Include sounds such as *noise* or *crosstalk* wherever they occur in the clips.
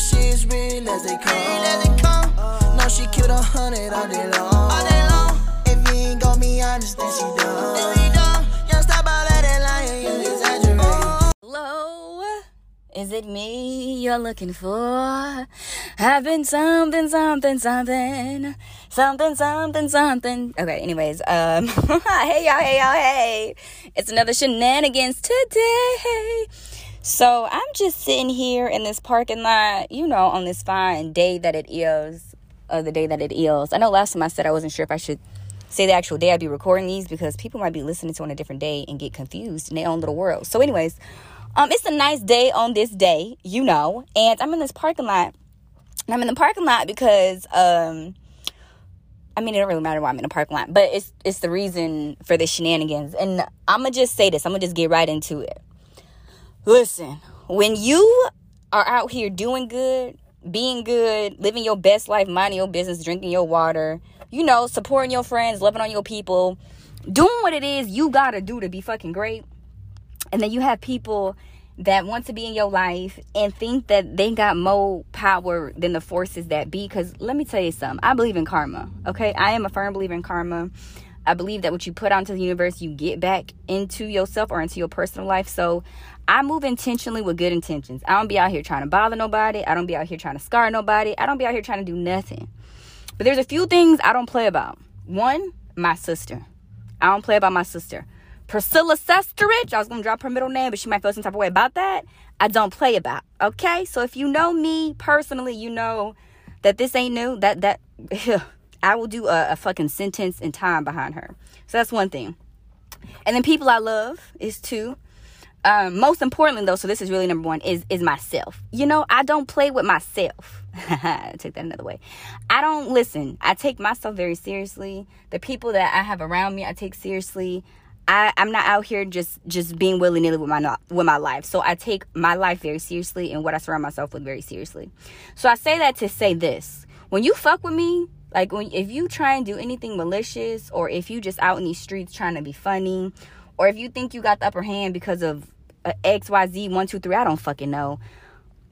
shit's real as they come. No, she killed a hundred all day long. If you ain't gon' be honest, then she done. Young stop all of that lying, you exaggerate. Hello, is it me you're looking for? I've been something, something, something, something, something, something. Okay, anyways, um, *laughs* hey y'all, hey y'all, hey. It's another shenanigans today. So I'm just sitting here in this parking lot, you know, on this fine day that it is, uh, the day that it is. I know last time I said I wasn't sure if I should say the actual day I'd be recording these because people might be listening to on a different day and get confused in their own little world. So, anyways, um, it's a nice day on this day, you know, and I'm in this parking lot. And I'm in the parking lot because um I mean, it don't really matter why I'm in the parking lot, but it's it's the reason for the shenanigans. And I'm gonna just say this. I'm gonna just get right into it. Listen, when you are out here doing good, being good, living your best life, minding your business, drinking your water, you know, supporting your friends, loving on your people, doing what it is you gotta do to be fucking great. And then you have people that want to be in your life and think that they got more power than the forces that be. Because let me tell you something, I believe in karma, okay? I am a firm believer in karma. I believe that what you put onto the universe, you get back into yourself or into your personal life. So I move intentionally with good intentions. I don't be out here trying to bother nobody. I don't be out here trying to scar nobody. I don't be out here trying to do nothing. But there's a few things I don't play about. One, my sister. I don't play about my sister. Priscilla Sesterich, I was gonna drop her middle name, but she might feel some type of way about that. I don't play about. Okay? So if you know me personally, you know that this ain't new. That that *laughs* I will do a, a fucking sentence in time behind her. So that's one thing. And then people I love is two. Um, most importantly though, so this is really number one, is is myself. You know, I don't play with myself. *laughs* take that another way. I don't listen. I take myself very seriously. The people that I have around me, I take seriously. I, I'm not out here just just being willy nilly with my with my life. So I take my life very seriously and what I surround myself with very seriously. So I say that to say this: when you fuck with me, like when if you try and do anything malicious, or if you just out in these streets trying to be funny, or if you think you got the upper hand because of uh, X Y Z one two three, I don't fucking know,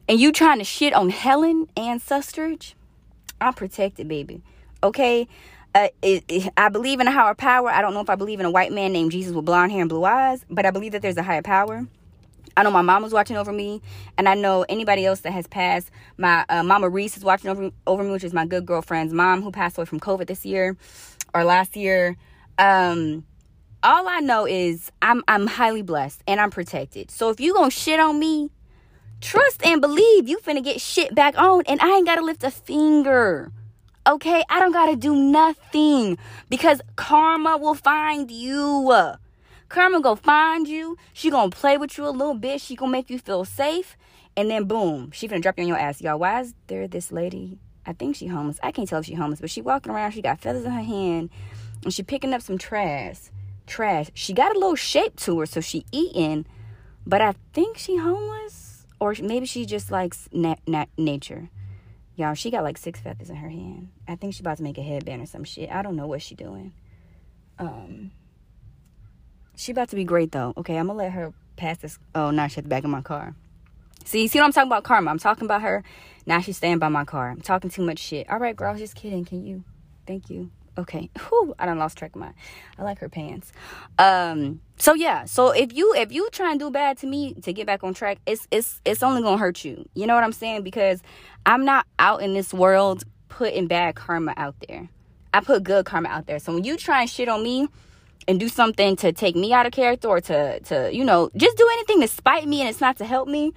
and you trying to shit on Helen and Sustridge, I'm protected, baby. Okay. Uh, it, it, I believe in a higher power. I don't know if I believe in a white man named Jesus with blonde hair and blue eyes, but I believe that there's a higher power. I know my mom was watching over me, and I know anybody else that has passed. My uh, mama Reese is watching over over me, which is my good girlfriend's mom who passed away from COVID this year or last year. Um, all I know is I'm I'm highly blessed and I'm protected. So if you gonna shit on me, trust and believe you finna get shit back on, and I ain't gotta lift a finger. Okay, I don't gotta do nothing because karma will find you. Karma go find you. She gonna play with you a little bit. She gonna make you feel safe. And then boom, she gonna drop you on your ass. Y'all, why is there this lady? I think she homeless. I can't tell if she homeless, but she walking around. She got feathers in her hand. And she picking up some trash. Trash. She got a little shape to her, so she eating. But I think she homeless. Or maybe she just likes na- na- nature. Y'all, she got like six feathers in her hand. I think she about to make a headband or some shit. I don't know what she doing. Um, she about to be great though. Okay, I'm gonna let her pass this. Oh, now she's at the back of my car. See, see what I'm talking about? Karma. I'm talking about her. Now she's staying by my car. I'm talking too much shit. All right, girl. Just kidding. Can you? Thank you. Okay. *laughs* Whew, I done lost track of my. I like her pants. Um. So yeah. So if you if you try and do bad to me to get back on track, it's it's it's only gonna hurt you. You know what I'm saying? Because I'm not out in this world putting bad karma out there. I put good karma out there. So when you try and shit on me and do something to take me out of character or to to you know just do anything to spite me and it's not to help me,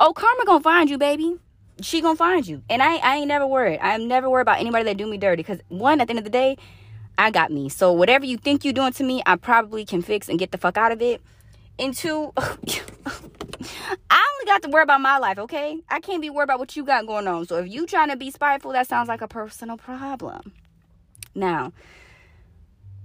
oh karma gonna find you, baby. She gonna find you. And I I ain't never worried. I'm never worried about anybody that do me dirty. Cause one, at the end of the day, I got me. So whatever you think you're doing to me, I probably can fix and get the fuck out of it. And two, *laughs* I only got to worry about my life, okay? I can't be worried about what you got going on. So if you trying to be spiteful, that sounds like a personal problem. Now,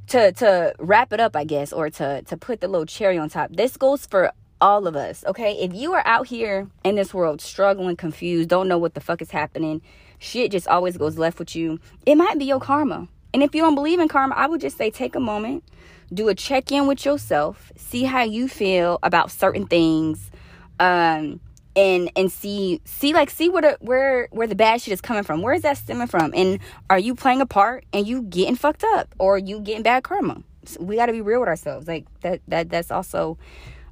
to to wrap it up, I guess, or to to put the little cherry on top. This goes for all of us, okay? If you are out here in this world struggling, confused, don't know what the fuck is happening, shit just always goes left with you. It might be your karma. And if you don't believe in karma, I would just say take a moment, do a check in with yourself, see how you feel about certain things, um, and and see see like see where the where where the bad shit is coming from where is that stemming from and are you playing a part and you getting fucked up or you getting bad karma so we got to be real with ourselves like that that that's also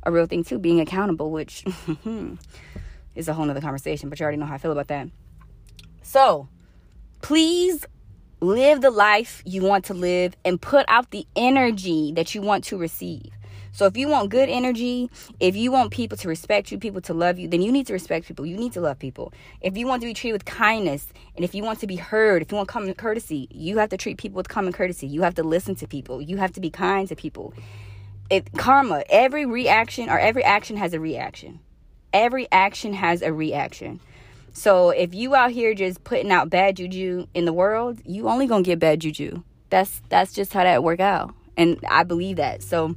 a real thing too being accountable which *laughs* hmm, is a whole nother conversation but you already know how i feel about that so please live the life you want to live and put out the energy that you want to receive so if you want good energy, if you want people to respect you, people to love you, then you need to respect people. You need to love people. If you want to be treated with kindness, and if you want to be heard, if you want common courtesy, you have to treat people with common courtesy. You have to listen to people. You have to be kind to people. It karma, every reaction or every action has a reaction. Every action has a reaction. So if you out here just putting out bad juju in the world, you only gonna get bad juju. That's that's just how that work out. And I believe that. So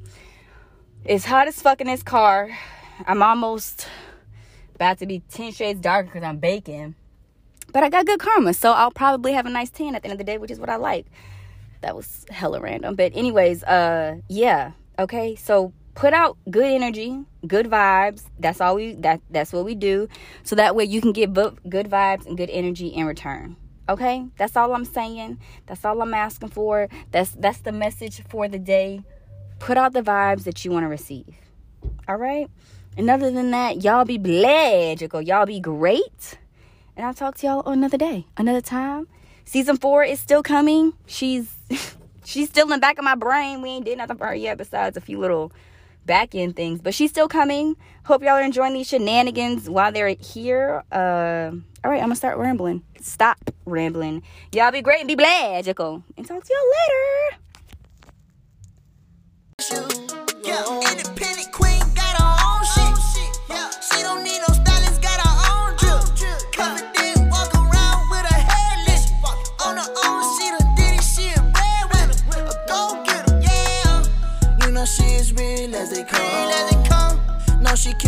it's hot as fuck in this car. I'm almost about to be 10 shades darker because I'm baking. But I got good karma, so I'll probably have a nice tan at the end of the day, which is what I like. That was hella random. But anyways, uh yeah. Okay. So put out good energy, good vibes. That's all we that that's what we do. So that way you can get good vibes and good energy in return. Okay? That's all I'm saying. That's all I'm asking for. That's that's the message for the day put out the vibes that you want to receive. All right? And other than that, y'all be blessed. Y'all be great. And I'll talk to y'all another day, another time. Season four is still coming. She's *laughs* she's still in the back of my brain. We ain't did nothing for her yet besides a few little back end things. But she's still coming. Hope y'all are enjoying these shenanigans while they're here. Uh all right, I'm gonna start rambling. Stop rambling. Y'all be great and be blessed. And talk to y'all later. Yeah,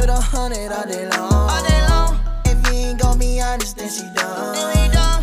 Killed a hundred all day long. All day long. If you ain't gon' be honest, then she dumb. Then we done.